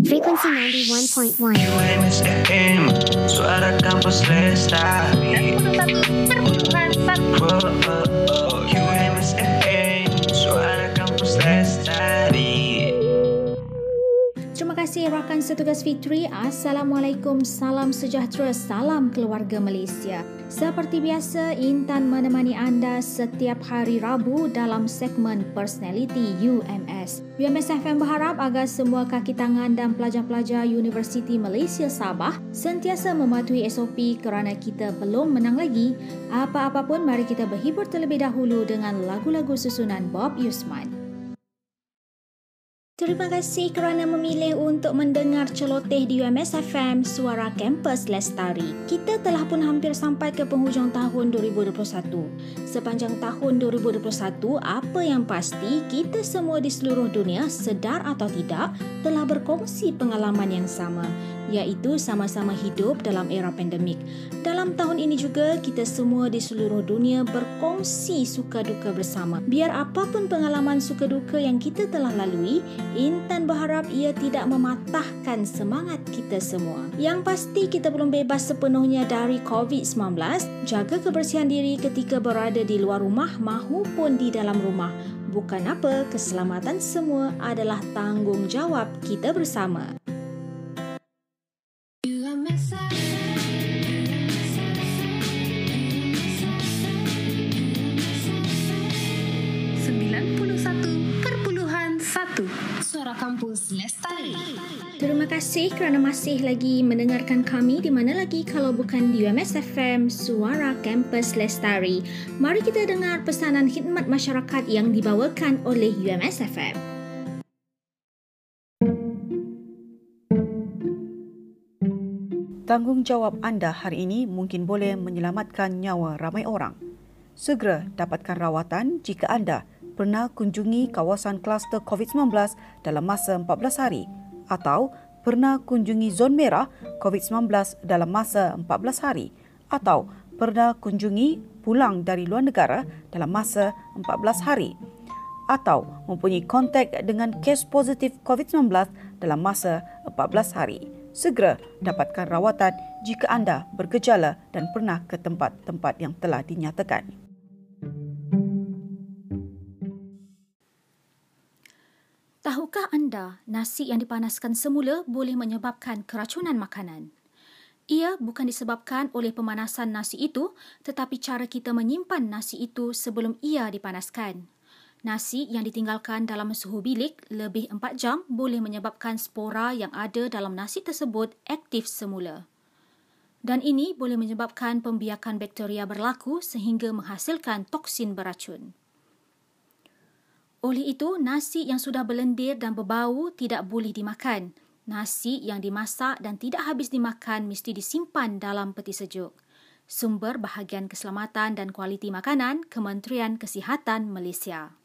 Frequency 91.1. UMSM, suara kampus lestari. UMSM, suara kampus lestari. Terima kasih rakan setugas Fitri. Assalamualaikum, salam sejahtera, salam keluarga Malaysia. Seperti biasa, Intan menemani anda setiap hari Rabu dalam segmen Personality UMS. UMS FM berharap agar semua kaki tangan dan pelajar-pelajar Universiti Malaysia Sabah sentiasa mematuhi SOP kerana kita belum menang lagi. Apa-apa pun, mari kita berhibur terlebih dahulu dengan lagu-lagu susunan Bob Yusman. Terima kasih kerana memilih untuk mendengar celoteh di UMS FM Suara Kampus Lestari. Kita telah pun hampir sampai ke penghujung tahun 2021. Sepanjang tahun 2021, apa yang pasti kita semua di seluruh dunia sedar atau tidak telah berkongsi pengalaman yang sama iaitu sama-sama hidup dalam era pandemik. Dalam tahun ini juga kita semua di seluruh dunia berkongsi suka duka bersama. Biar apapun pengalaman suka duka yang kita telah lalui, Intan berharap ia tidak mematahkan semangat kita semua. Yang pasti kita belum bebas sepenuhnya dari COVID-19. Jaga kebersihan diri ketika berada di luar rumah mahupun di dalam rumah. Bukan apa, keselamatan semua adalah tanggungjawab kita bersama. 91.1 Kampus Lestari Terima kasih kerana masih lagi mendengarkan kami di mana lagi kalau bukan di UMS FM Suara Kampus Lestari. Mari kita dengar pesanan khidmat masyarakat yang dibawakan oleh UMS FM. Tanggungjawab anda hari ini mungkin boleh menyelamatkan nyawa ramai orang. Segera dapatkan rawatan jika anda pernah kunjungi kawasan kluster COVID-19 dalam masa 14 hari atau pernah kunjungi zon merah COVID-19 dalam masa 14 hari atau pernah kunjungi pulang dari luar negara dalam masa 14 hari atau mempunyai kontak dengan kes positif COVID-19 dalam masa 14 hari. Segera dapatkan rawatan jika anda bergejala dan pernah ke tempat-tempat yang telah dinyatakan. Tahukah anda nasi yang dipanaskan semula boleh menyebabkan keracunan makanan? Ia bukan disebabkan oleh pemanasan nasi itu tetapi cara kita menyimpan nasi itu sebelum ia dipanaskan. Nasi yang ditinggalkan dalam suhu bilik lebih 4 jam boleh menyebabkan spora yang ada dalam nasi tersebut aktif semula. Dan ini boleh menyebabkan pembiakan bakteria berlaku sehingga menghasilkan toksin beracun. Oleh itu, nasi yang sudah berlendir dan berbau tidak boleh dimakan. Nasi yang dimasak dan tidak habis dimakan mesti disimpan dalam peti sejuk. Sumber Bahagian Keselamatan dan Kualiti Makanan, Kementerian Kesihatan Malaysia.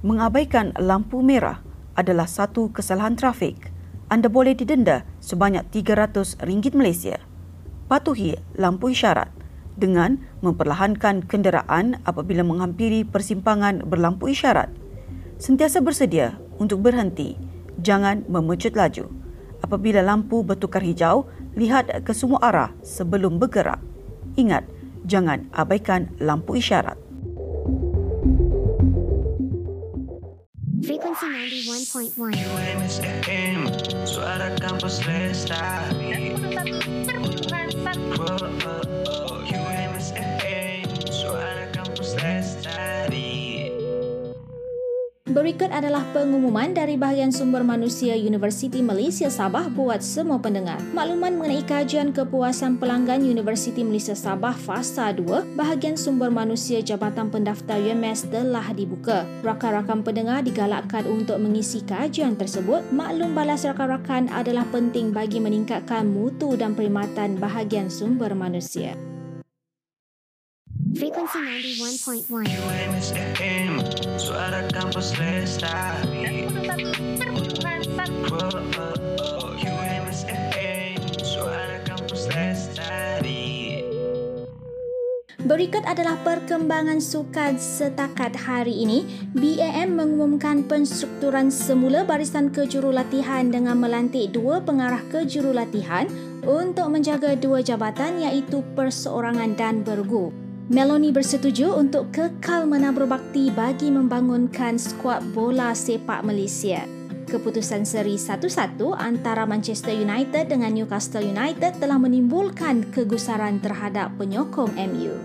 Mengabaikan lampu merah adalah satu kesalahan trafik. Anda boleh didenda sebanyak RM300 Malaysia. Patuhi lampu isyarat dengan memperlahankan kenderaan apabila menghampiri persimpangan berlampu isyarat. Sentiasa bersedia untuk berhenti, jangan memecut laju. Apabila lampu bertukar hijau, lihat ke semua arah sebelum bergerak. Ingat, jangan abaikan lampu isyarat. Frequency 91.1 Berikut adalah pengumuman dari bahagian sumber manusia Universiti Malaysia Sabah buat semua pendengar. Makluman mengenai kajian kepuasan pelanggan Universiti Malaysia Sabah Fasa 2, bahagian sumber manusia Jabatan Pendaftar UMS telah dibuka. Rakan-rakan pendengar digalakkan untuk mengisi kajian tersebut. Maklum balas rakan-rakan adalah penting bagi meningkatkan mutu dan perkhidmatan bahagian sumber manusia. Frequency 91.1. UMSM, suara kampus lestari. Oh, oh, oh, UMSM, suara kampus lestari. Berikut adalah perkembangan sukan setakat hari ini. BAM mengumumkan penstrukturan semula barisan kejurulatihan dengan melantik dua pengarah kejurulatihan untuk menjaga dua jabatan iaitu perseorangan dan bergu. Meloni bersetuju untuk kekal menabur bakti bagi membangunkan skuad bola sepak Malaysia. Keputusan seri 1-1 antara Manchester United dengan Newcastle United telah menimbulkan kegusaran terhadap penyokong MU.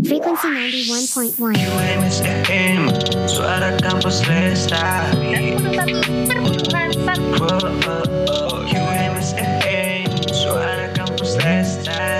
Frequency 91.1. UMSM, suara kampus lestari. Whoa, oh, oh. UMSM, suara kampus lestari.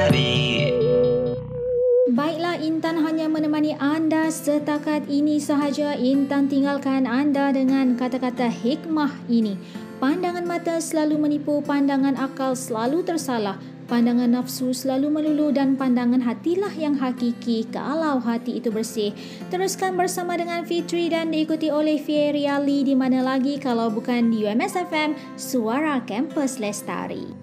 Baiklah Intan hanya menemani anda setakat ini sahaja. Intan tinggalkan anda dengan kata-kata hikmah ini. Pandangan mata selalu menipu, pandangan akal selalu tersalah. Pandangan nafsu selalu melulu dan pandangan hatilah yang hakiki kalau hati itu bersih. Teruskan bersama dengan Fitri dan diikuti oleh Fieria Lee di mana lagi kalau bukan di UMS FM, Suara Kampus Lestari.